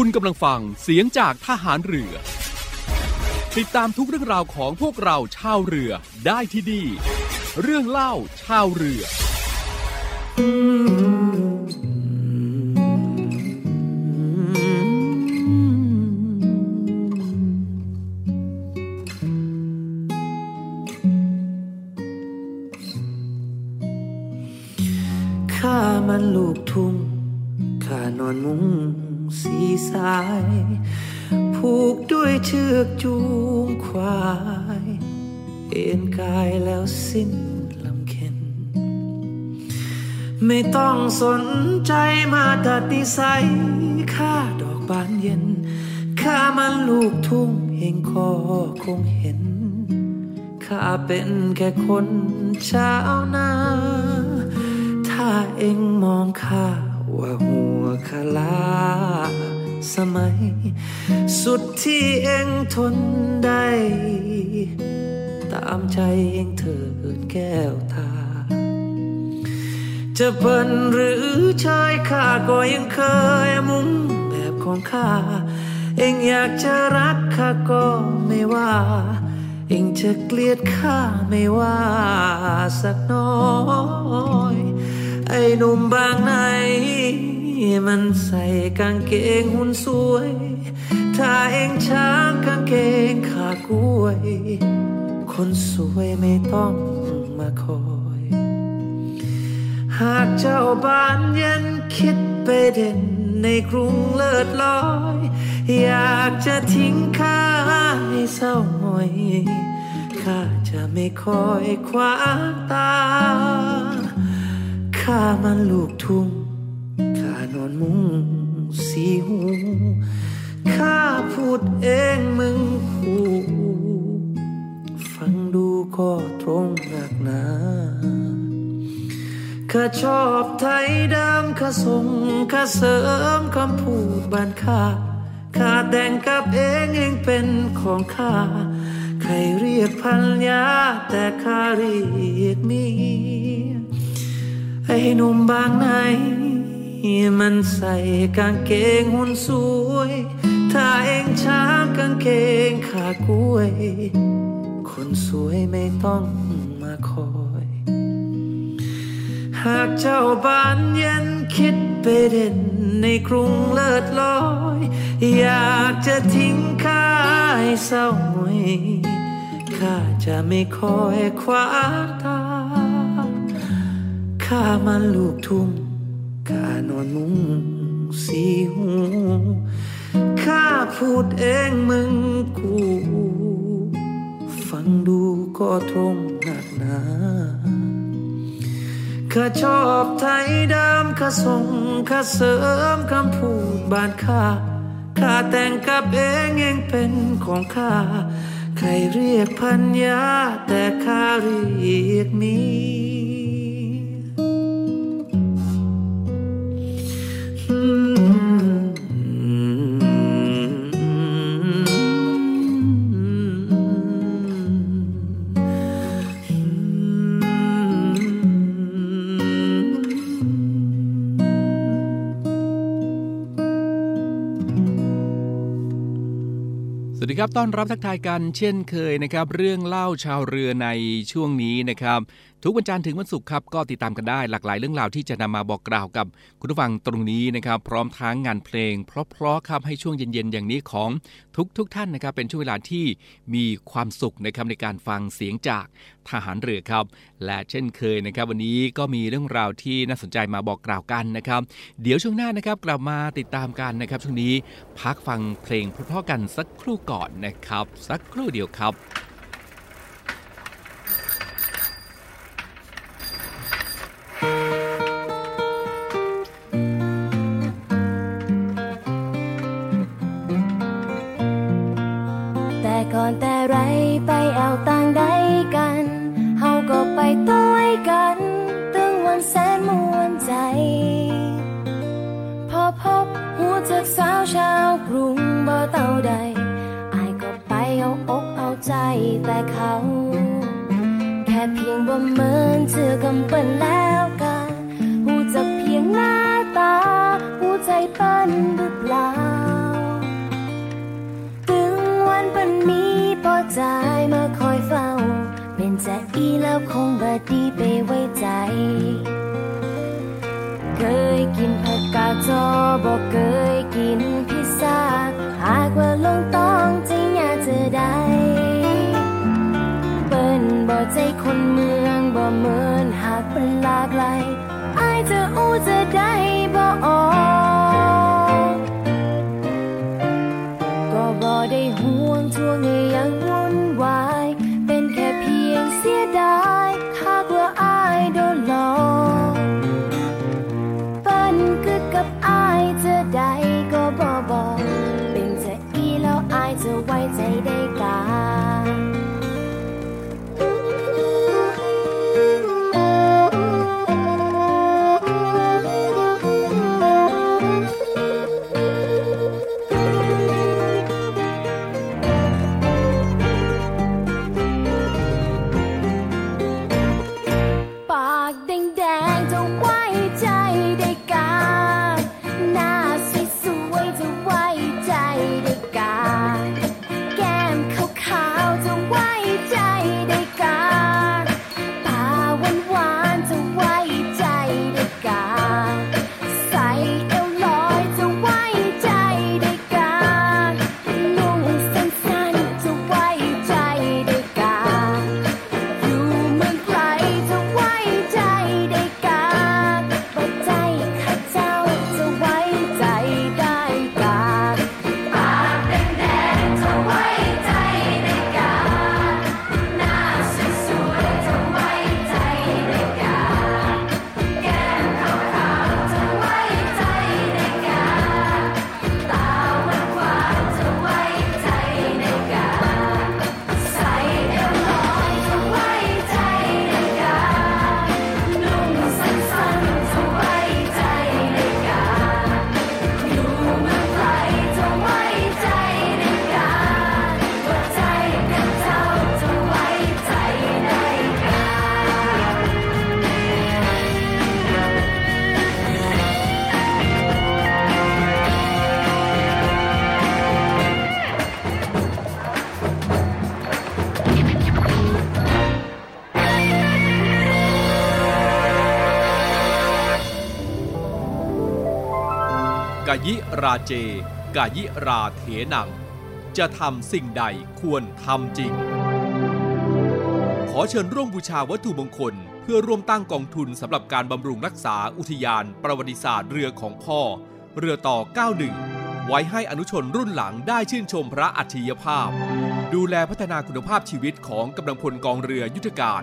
คุณกำลังฟังเสียงจากทหารเรือ ติดตามทุกเรื่องราวของพวกเราชาวเรือได้ที่ดี เรื่องเล่าชาวเรือ ข้ามันลูกทุ่ง เชือกจูงควาย เอ็นกายแล้วสิ้นลำเค็น ไม่ต้องสนใจมาตัดนิสัยข้าดอกบานเย็นข้ามันลูกทุ่งเองก็คงเห็นข้าเป็นแค่คนชาวนา ถ้าเองมองข้าว่าหัวคาลา สมัย สุดที่เองทนได้ ตามใจเองเถิดแก้วตา จะเปินหรือชายข้าก็ยังเคยมุ่งแบบของข้า เองอยากจะรักข้าก็ไม่ว่า เองจะเกลียดข้าไม่ว่าสักน้อย ไอ้หนุ่มบางไหน มันใส่กางเกงหุ่นสวยถ้าเองช้างกางเกงขากล้วย คนสวยไม่ต้องมาคอย หากเจ้าบ้านเย็นคิดไปเด่นในกรุงเลิศลอย อยากจะทิ้งข้าให้เศร้าหงอยข้าจะไม่คอยคว้าตาข้ามันลูกทุ่ง นอนมุงสีหูข้าพูดเองมึงคู่ฟังดูก็ตรงหนักหนาข้าชอบไทยดิมข้าส่งข้าเสริมคำพูดบานข้าข้าแต่งกับเองเองเป็นของข้าใครเรียกพันยาแต่ข้าเรียกมีไอ้หนุ่มบางไหน มันใส่กางเกงหุ่นสวย ถ้าเองช้างกางเกงขากล้วย คนสวยไม่ต้องมาคอย หากเจ้าบ้านเย็นคิดไปเด่นในกรุงเลิศลอย อยากจะทิ้งข้าให้เศร้าหงอยข้าจะไม่คอยคว้าตาข้ามันลูกทุ่ง นอนมุงสีหูข้าพูดเองมึงกู ฟังดูก็ตรงหนักหนาข้าชอบไทยดิมข้าส่งข้าเสริมคำพูดบานข้าข้าแต่งกับเองเองเป็นของข้า ใครเรียกพันยาแต่ข้าเรียกมี วัสดีครับ ต้อนรับทักทายกันเช่นเคยนะครับ เรื่องเล่าชาวเรือในช่วงนี้นะครับ ทุกวันจันทร์ถึงวันศุกร์ครับก็ติดตามกันได้หลากหลายเรื่องราวที่จะนำมาบอกกล่าวกับคุณผู้ฟังตรงนี้นะครับพร้อมทั้งงานเพลง เพราะๆครับให้ช่วงเย็นๆอย่างนี้ของทุกๆทท่านนะครับเป็นช่วงเวลาที่มีความสุขนะครับในการฟังเสียงจากทหารเรือครับ และเช่นเคยนะครับวันนี้ก็มีเรื่องราวที่น่าสนใจมาบอกกล่าวกันนะครับ เดี๋ยวช่วงหน้านะครับกลับมาติดตามกันนะครับช่วงนี้พักฟังเพลงเพราะๆกันสักครู่ก่อนนะครับ สักครู่เดียวครับ ว่าเหมือนเธอกำปั้นแล้วกันหูจักเพียงหน้าตาหูใจปั้นหรือเปล่า ถึงวันปันนี้อใจมาคอยเฝ้า เป็นใจอีแล้วคงบาดีไปไว้ใจ เคยกินผักกาดจอบอกเคยกินพิซซ่าหากว่าลงตา ใจคนเมืองบ่เหมือนหากเป็นหลากหลายอายจะอู้จะได้บ่ออ ยิราเจ กายิราเถนัง จะทำสิ่งใดควรทำจริง ขอเชิญร่วมบูชาวัตถุมงคล เพื่อร่วมตั้งกองทุนสำหรับการบำรุงรักษาอุทยาน ประวัติศาสตร์เรือของพ่อ เรือต่อ 91 ไว้ให้อนุชนรุ่นหลังได้ชื่นชมพระอัจฉริยภาพ ดูแลพัฒนาคุณภาพชีวิตของกำลังพลกองเรือยุทธการ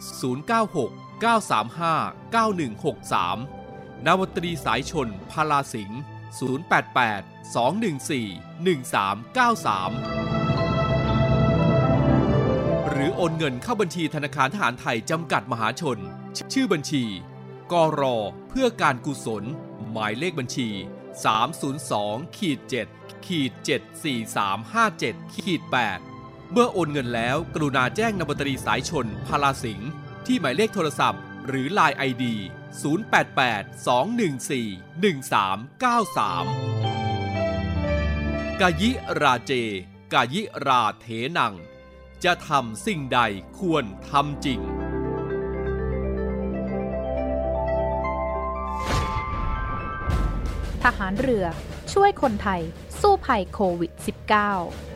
096 935 9163 นาวตรีสายชนพาลาสิงห์088 214 1393 หรือโอนเงินเข้าบัญชีธนาคารทหารไทยจำกัดมหาชน ชื่อบัญชี กรอเพื่อการกุศล หมายเลขบัญชี 302ขีด7ขีด74357ขีด8 เมื่อโอนเงินแล้ว กรุณาแจ้งนบตรีสายชน พาลาสิงห์ที่หมายเลขโทรศัพท์ หรือ Line ID 088 214 1393 กายิราเจ กายิราเถนัง จะทำสิ่งใดควรทำจริง ทหารเรือช่วยคนไทยสู้ภัยโควิด -19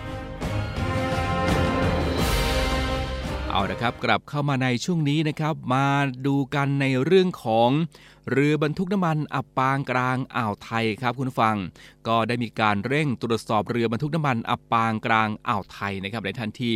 เอาละครับกลับเข้ามาในช่วงนี้นะครับ มาดูกันในเรื่องของเรือบรรทุกน้ำมันอับปางกลางอ่าวไทยครับคุณฟัง ก็ได้มีการเร่งตรวจสอบเรือบรรทุกน้ำมันอับปางกลางอ่าวไทยนะครับในทันที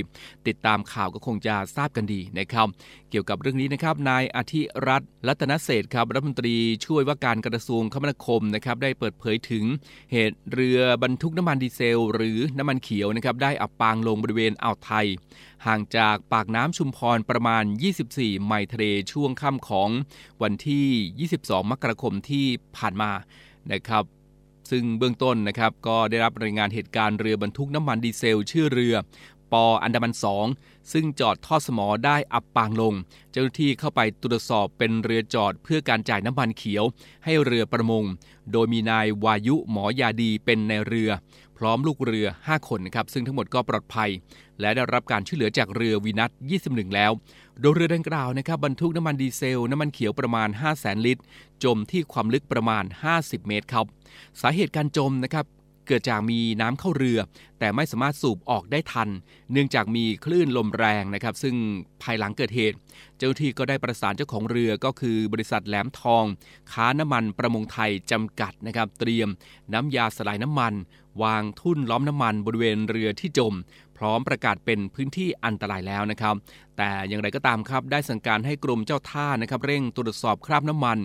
ติดตามข่าวก็คงจะทราบกันดีนะครับเกี่ยวกับเรื่องนี้นะครับนายอาทิรัตน์รัตนเศษครับรัฐมนตรีช่วยว่าการกระทรวงคมนาคมนะครับได้เปิดเผยถึงเหตุเรือบรรทุกน้ำมันดีเซล หรือน้ำมันเขียวนะครับได้อับปางลงบริเวณอ่าวไทย ห่างจากปากน้ำชุมพรประมาณ 24 ไมล์ทะเลช่วงค่ำของวันที่22มกราคมที่ผ่านมานะครับ ซึ่งเบื้องต้นนะครับก็ได้รับรายงานเหตุการณ์เรือบรรทุกน้ำมันดีเซล ชื่อเรือ ปออันดามันสองซึ่งจอดท่อสมอได้อับปางลง เจ้าหน้าที่เข้าไปตรวจสอบเป็นเรือจอดเพื่อการจ่ายน้ำมันเขียว ให้เรือประมง โดยมีนายวายุหมอยาดีเป็นในเรือ พร้อมลูกเรือ 5 คนนะครับซึ่งทั้งหมดก็ปลอดภัย และได้รับการช่วยเหลือจากเรือวีนัท21 แล้ว โดยเรือดังกล่าวนะครับบรรทุกน้ำมันดีเซล น้ำมันเขียวประมาณ 5 0 0แสนลิตร จมที่ความลึกประมาณ 50 เมตรครับ สาเหตุการจมนะครับเกิดจากมีน้ำเข้าเรือ แต่ไม่สามารถสูบออกได้ทัน เนื่องจากมีคลื่นลมแรงนะครับ ซึ่งภายหลังเกิดเหตุ เจ้าหน้าที่ก็ได้ประสานเจ้าของเรือก็คือบริษัทแหลมทอง ค้าน้ำมันประมงไทยจำกัดนะครับ เตรียมน้ำยาสลายน้ำมัน วางทุ่นล้อมน้ำมันบริเวณเรือที่จม พร้อมประกาศเป็นพื้นที่อันตรายแล้วนะครับ แต่อย่างไรก็ตามครับ ได้สั่งการให้กรมเจ้าท่านะครับ เร่งตรวจสอบคราบน้ำมัน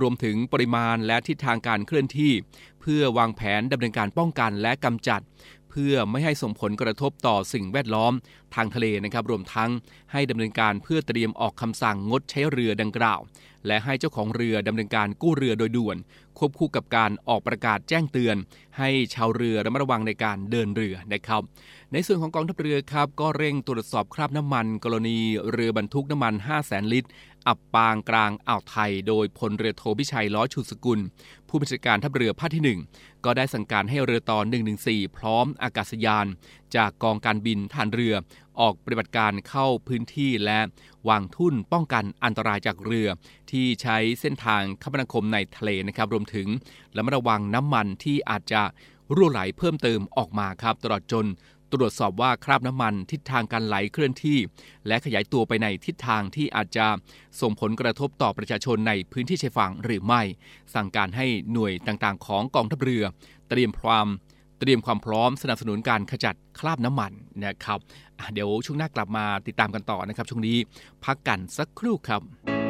รวมถึงปริมาณและทิศทางการเคลื่อนที่ เพื่อวางแผนดำเนินการป้องกันและกำจัด เพื่อไม่ให้ส่งผลกระทบต่อสิ่งแวดล้อมทางทะเลนะครับ รวมทั้งให้ดำเนินการเพื่อเตรียมออกคำสั่งงดใช้เรือดังกล่าว และให้เจ้าของเรือดำเนินการกู้เรือโดยด่วน ควบคู่กับการออกประกาศแจ้งเตือน ให้ชาวเรือระมัดระวังในการเดินเรือนะครับ ในส่วนของกองทัพเรือครับก็เร่งตรวจสอบคราบน้ำมัน กรณีเรือบรรทุกน้ำมัน 5 0 0แสนลิตร อับปางกลางอ่าวไทย โดยพลเรือโทพิชัยล้อชูสกุล ผู้บัญชาการทัพเรือภาคที่ 1 ก็ได้สั่งการให้เรือต่อ 114 พร้อมอากาศยาน จากกองการบินฐานเรือ ออกปฏิบัติการเข้าพื้นที่และวางทุ่นป้องกันอันตรายจากเรือ ที่ใช้เส้นทางคมนาคมในทะเลนะครับรวมถึงและระวังน้ำมันที่อาจจะรั่วไหลเพิ่มเติมออกมาครับตลอดจน ตรวจสอบว่าคราบน้ำมันทิศทางการไหลเคลื่อนที่ และขยายตัวไปในทิศทางที่อาจจะส่งผลกระทบต่อประชาชนในพื้นที่ชายฝั่งหรือไม่ สั่งการให้หน่วยต่างๆ ของกองทัพเรือ เตรียมความเตรียมความพร้อมสนับสนุนการขจัดคราบน้ำมันนะครับเดี๋ยวช่วงหน้ากลับมาติดตามกันต่อนะครับช่วงนี้พักกันสักครู่ครับ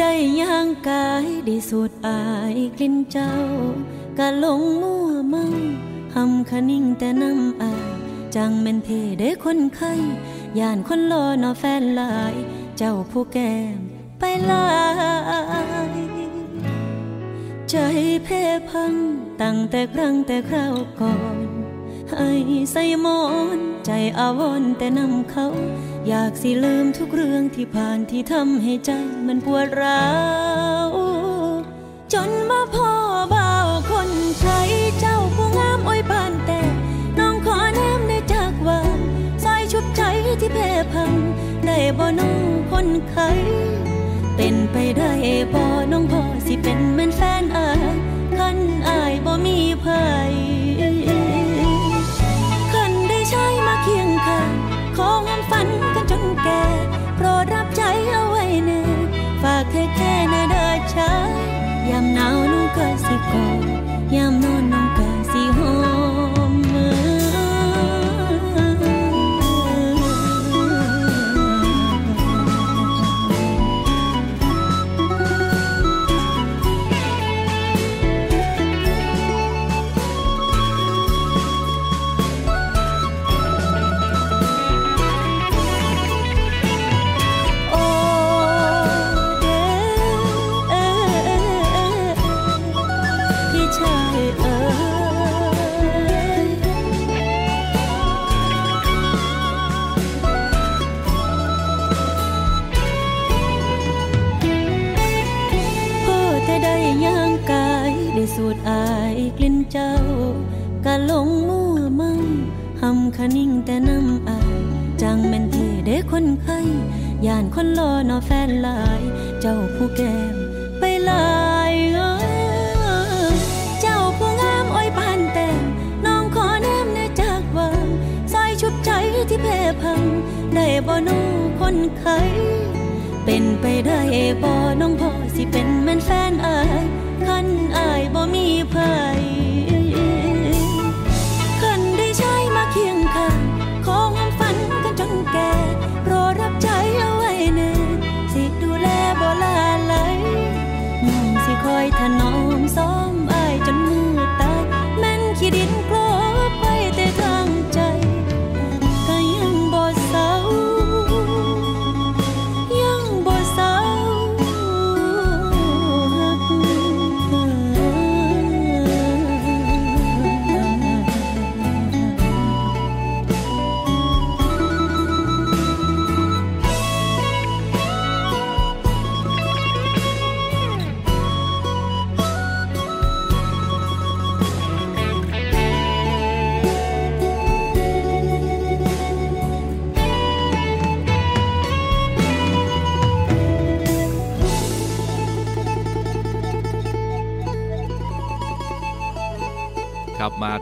ได้ย่างกายได้สูดอายกลิ่นเจ้ากะลงมั่วเมาหำคะนิ่งแต่น้ำอายจังแม่นเทเด้คนไข้ย่านคนรอนอแฟนหลาย เจ้าผู้แก้มไปลายใจเพ่พังตั้งแต่ครั้งแต่คราวก่อน ให้ใส่มอนใจอาวรแต่นำเขา อยากสิลืมทุกเรื่องที่ผ่านที่ทำให้ใจมันปวดร้าว จนมาพ่อบ่าวคนใช้เจ้าผู้งามอ้อยบานแต่น้องขอแนมได้จากว่าสายชุบใจที่เพ่พัง ได้บ่น้องคนไข้เป็นไปได้บ่น้องพ่อสิเป็นเหมือนแฟนอายคันอายบ่มีภัย สูดอายกลิ่นเจ้ากะหลงมั่วเมาหำคะนิ่งแต่น้ำอายจังแม่นเทเด้คนไข้ย่านคนรอนอแฟนหลาย เจ้าผู้แก้มไปลายเอ้อเจ้าผู้งามอ้อยปานแต่งน้องขอแนมแน่จากว่าสายชุบใจที่เพ่พัง ได้บ่น้องคนไข้เป็นไปได้บ่น้องพ่อสิเป็นเหมือนแฟนอาย คันอายบ่มีภัย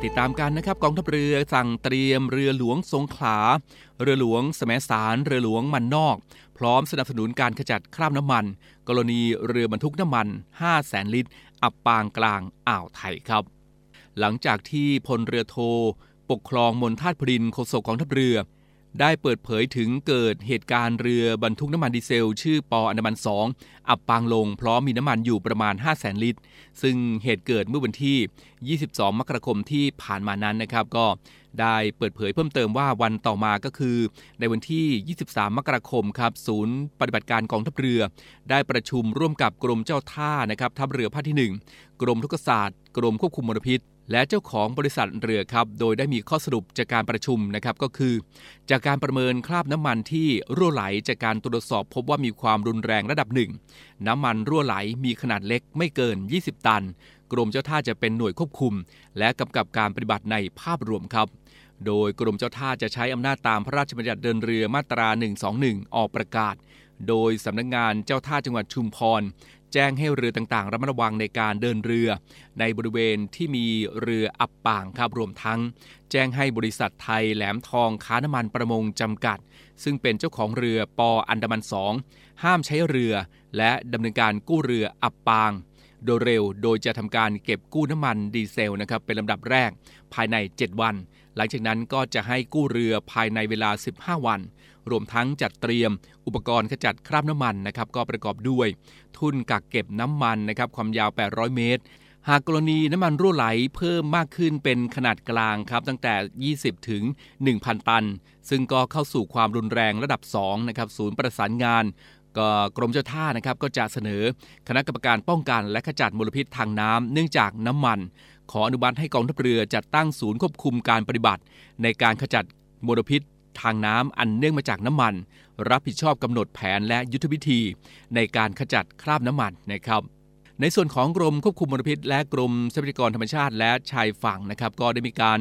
ติดตามกันนะครับกองทัพเรือสั่งเตรียมเรือหลวงสงขลา เรือหลวงสมสารเรือหลวงมันนอก พร้อมสนับสนุนการขจัดคราบน้ำมัน กรณีเรือบรรทุกน้ำมัน 5 0 0แสนลิตร อับปางกลางอ่าวไทยครับ หลังจากที่พลเรือโท ปกครองมนทาตพรินโฆษกกองทัพเรือ ได้เปิดเผยถึงเกิดเหตุการณ์เรือบรรทุกน้ำมันดีเซล ชื่อปออันดามัน 2 อับปางลงพร้อมมีน้ำมันอยู่ประมาณ 5 0 0แสนลิตร ซึ่งเหตุเกิดเมื่อวันที่ 22 มกราคมที่ผ่านมานั้นนะครับ ก็ได้เปิดเผยเพิ่มเติมว่าวันต่อมาก็คือ ในวันที่ 23 มกราคมครับศูนย์ปฏิบัติการกองทัพเรือ ได้ประชุมร่วมกับกรมเจ้าท่านะครับทัพเรือภาคที่ 1 กรมทุกศาสตร์ กรมควบคุมมลพิษและเจ้าของบริษัทเรือครับ โดยได้มีข้อสรุปจากการประชุมนะครับก็คือ จากการประเมินคราบน้ำมันที่รั่วไหลจากการตรวจสอบพบว่ามีความรุนแรงระดับหนึ่ง น้ำมันรั่วไหลมีขนาดเล็กไม่เกิน 20 ตัน กรมเจ้าท่าจะเป็นหน่วยควบคุม และกำกับการปฏิบัติในภาพรวมครับ โดยกรมเจ้าท่าจะใช้อำนาจตามพระราชบัญญัติเดินเรือมาตรา 121 ออกประกาศโดยสำนักงานเจ้าท่าจังหวัดชุมพร แจ้งให้เรือต่างๆ ระมัดระวังในการเดินเรือ ในบริเวณที่มีเรืออับปางครับรวมทั้ง แจ้งให้บริษัทไทยแหลมทองค้าน้ำมันประมงจำกัด ซึ่งเป็นเจ้าของเรือปออันดามันสองห้ามใช้เรือ และดำเนินการกู้เรืออับปางโดยเร็ว โดยจะทำการเก็บกู้น้ำมันดีเซลนะครับเป็นลำดับแรกภายใน 7 วัน หลังจากนั้นก็จะให้กู้เรือภายในเวลา 15 วัน รวมทั้งจัดเตรียม อุปกรณ์ขจัดคราบน้ำมันนะครับก็ประกอบด้วย ทุ่นกักเก็บน้ำมันนะครับความยาว 800 เมตรหากกรณีน้ำมันรั่วไหลเพิ่มมากขึ้นเป็นขนาดกลางครับตั้งแต่ 20 ถึง 1,000 ตัน ซึ่งก็เข้าสู่ความรุนแรงระดับ 2 นะครับ ศูนย์ประสานงานก็กรมเจ้าท่านะครับก็จะเสนอคณะกรรมการป้องกันและขจัดมลพิษทางน้ำเนื่องจากน้ำมัน ขออนุมัติให้กองทัพเรือจัดตั้งศูนย์ควบคุมการปฏิบัติ ในการขจัดมลพิษ ทางน้ำอันเนื่องมาจากน้ำมัน รับผิดชอบกำหนดแผนและยุทธวิธี ในการขจัดคราบน้ำมันนะครับในส่วนของกรมควบคุมมลพิษ และกรมทรัพยากรธรรมชาติและชายฝั่งนะครับ ก็ได้มีการ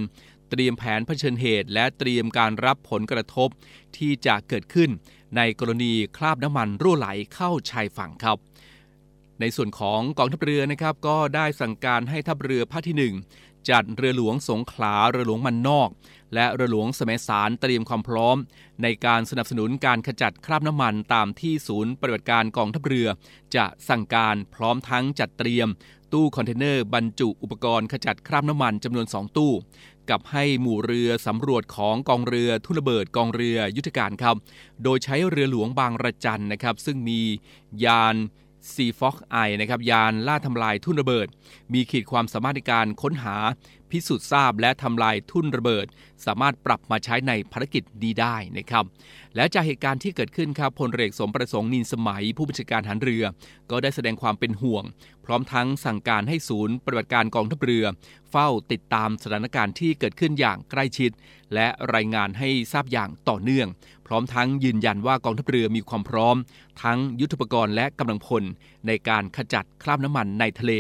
เตรียมแผนเผชิญเหตุ และเตรียมการรับผลกระทบที่จะเกิดขึ้น ในกรณีคราบน้ำมันรั่วไหลเข้าชายฝั่งครับ ในส่วนของกองทัพเรือนะครับ ก็ได้สั่งการให้ทัพเรือภาคที่ 1 จัดเรือหลวงสงขลาเรือหลวงมันนอก และเรือหลวงสมัยสารเตรียมความพร้อม ในการสนับสนุนการขจัดคราบน้ำมันตามที่ศูนย์ปฏิบัติการกองทัพเรือ จะสั่งการพร้อมทั้งจัดเตรียม ตู้คอนเทนเนอร์บรรจุอุปกรณ์ขจัดคราบน้ำมันจำนวน 2 ตู้ กับให้หมู่เรือสำรวจของกองเรือทุนระเบิดกองเรือยุทธการครับ โดยใช้เรือหลวงบางระจันนะครับซึ่งมียาน ซีฟ็อกไอนะครับยานล่าทำลายทุ่นระเบิด มีขีดความสามารถในการค้นหา พิสูจน์ทราบและทำลายทุ่นระเบิด สามารถปรับมาใช้ในภารกิจดีได้นะครับ และจากเหตุการณ์ที่เกิดขึ้นครับพลเรือสมประสงค์นินสมัย ผู้บัญชาการฐานเรือ ก็ได้แสดงความเป็นห่วง พร้อมทั้งสั่งการให้ศูนย์ปฏิบัติการกองทัพเรือ เฝ้าติดตามสถานการณ์ที่เกิดขึ้นอย่างใกล้ชิด และรายงานให้ทราบอย่างต่อเนื่อง ร้อมทั้งยืนยันว่ากองทัพเรือมีความพร้อม ทั้งยุทธปกรณ์และกำลังพล ในการขจัดคราบน้ำมันในทะเล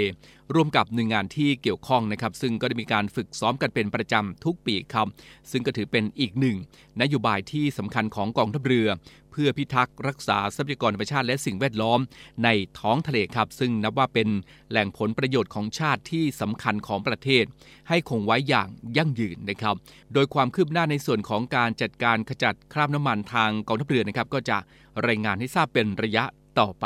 ร่วมกับหน่วยงานที่เกี่ยวข้องนะครับ ซึ่งก็ได้มีการฝึกซ้อมกันเป็นประจำทุกปีครับ ซึ่งก็ถือเป็นอีกหนึ่ง นโยบายที่สำคัญของกองทัพเรือ เพื่อพิทักษ์รักษาทรัพยากรธรรมชาติและสิ่งแวดล้อมในท้องทะเลครับ ซึ่งนับว่าเป็นแหล่งผลประโยชน์ของชาติที่สำคัญของประเทศ ให้คงไว้อย่างยั่งยืนนะครับ โดยความคืบหน้าในส่วนของการจัดการขจัดคราบน้ำมันทางกองทัพเรือนะครับก็จะรายงานให้ทราบเป็นระยะต่อไป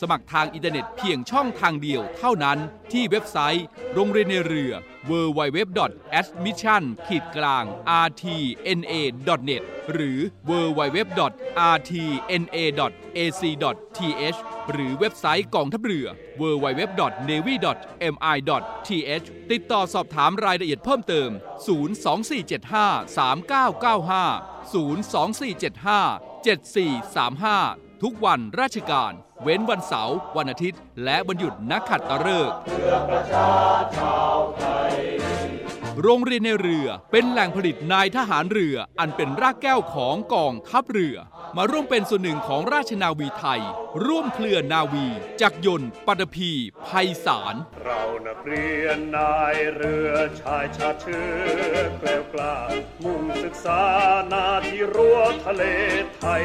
สมัครทางอินเทอร์เน็ตเพียงช่องทางเดียวเท่านั้นที่เว็บไซต์โรงเรียนนายเรือ www.admission-rtna.net หรือ www.rtna.ac.th หรือเว็บไซต์กองทัพเรือ www.navy.mi.th ติดต่อสอบถามรายละเอียดเพิ่มเติม 024753995 024757435 ทุกวันราชการ เว้นวันเสาร์วันอาทิตย์ และวันหยุดนักขัตฤกษ์โรงเรียนในเรือเป็นแหล่งผลิตนายทหารเรืออันเป็นรากแก้วของกองทัพเรือ มาร่วมเป็นส่วนหนึ่งของราชนาวีไทย ร่วมเคลื่อนาวีจักรยนต์ปัตภีภัยสาร เรานักเรียนนายเรือชายชาติเชื้อแกล้วกล้ามุ่งศึกษานาที่รั้วทะเลไทย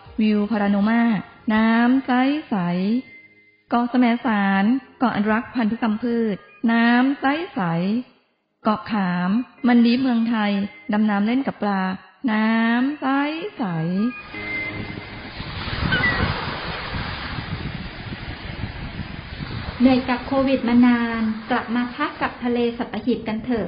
วิวพาราโนมา น้ำใสใสเกาะแสมสารเกาะอนุรักษ์พันธุกรรมพืช น้ำใสใสเกาะขาม มันดีเมืองไทย ดำน้ำเล่นกับปลา น้ำใสใสเหนื่อยกับโควิดมานาน กลับมาพักกับทะเลสัตหีบกันเถอะ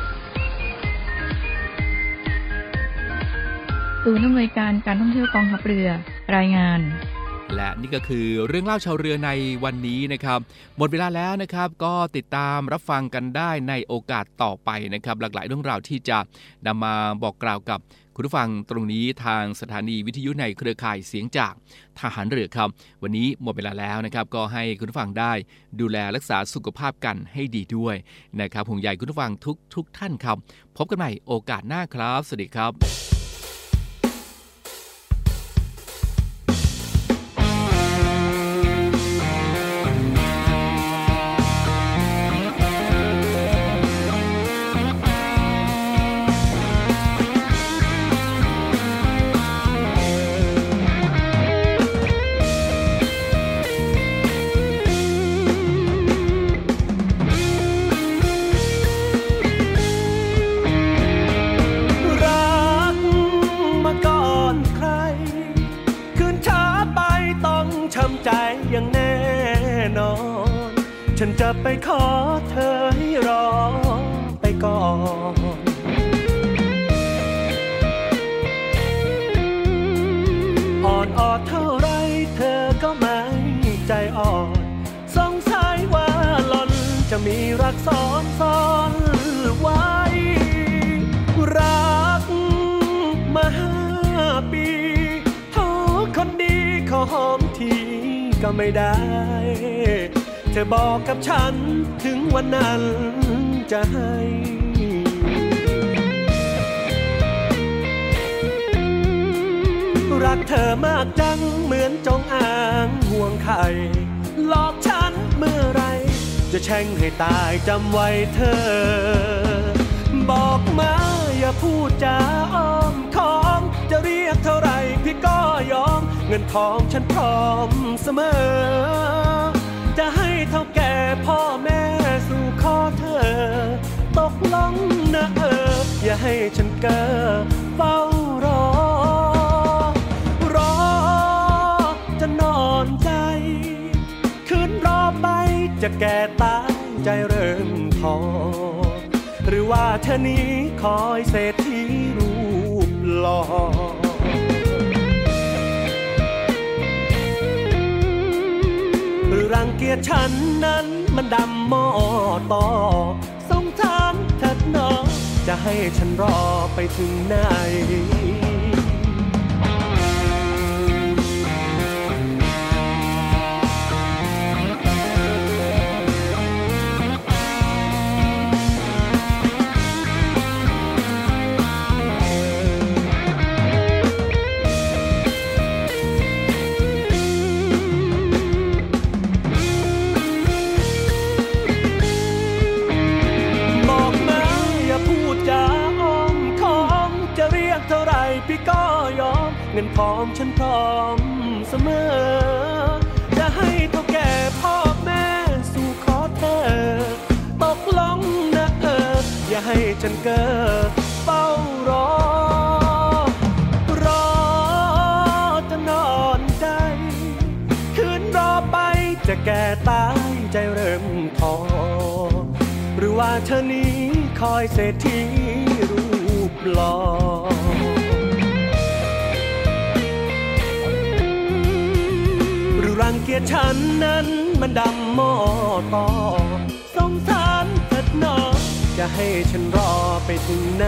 ศูนย์อำนวยการการท่องเที่ยวกองทัพเรือ รายงาน และนี่ก็คือเรื่องเล่าชาวเรือในวันนี้นะครับ หมดเวลาแล้วนะครับ ก็ติดตามรับฟังกันได้ในโอกาสต่อไปนะครับ หลากหลายเรื่องราวที่จะนำมาบอกกล่าวกับคุณผู้ฟังตรงนี้ทางสถานีวิทยุในเครือข่ายเสียงจากทหารเรือครับ วันนี้หมดเวลาแล้วนะครับ ก็ให้คุณผู้ฟังได้ดูแลรักษาสุขภาพกันให้ดีด้วยนะครับห่วงใยคุณผู้ฟังทุกทุกท่านครับ พบกันใหม่โอกาสหน้าครับ สวัสดีครับ หอมทีก็ไม่ได้ เธอบอกกับฉันถึงวันนั้นจะให้รักเธอมากจังเหมือนจงอางห่วงไข่หลอกฉันเมื่อไร จะแช่งให้ตายจำไว้เธอ บอกมาอย่าพูดจาอ้อมค้อมจะเรียกเท่าไรพี่ก็ยอม เงินทองฉันพร้อมเสมอ จะให้เท่าแก่พ่อแม่สู่ขอเธอ ตกลงนะเออ อย่าให้ฉันเกิดเฝ้ารอ รอจะนอนใจ คืนรอไปจะแก่ตายใจเริ่มทอหรือว่าเธอนี้คอยเศรษฐีรูปหล่อ หรือรังเกียจฉันนั้นมันดำหมอต่อสงสารเถิดหนอจะให้ฉันรอไปถึงไหน เงินทองฉันพร้อมเสมอ จะให้เท่าแก่พ่อแม่สู่ขอเธอ ตกลงนะเออ อย่าให้ฉันเกิดเฝ้ารอ รอจะนอนใจ คืนรอไปจะแก่ตายใจเริ่มท้อหรือว่าเธอนี้คอยเศรษฐีรูปหล่อ กียดฉันนั้นมันดำหม้อต่อสงสารเถิดนอจะให้ฉันรอไปถึงไหน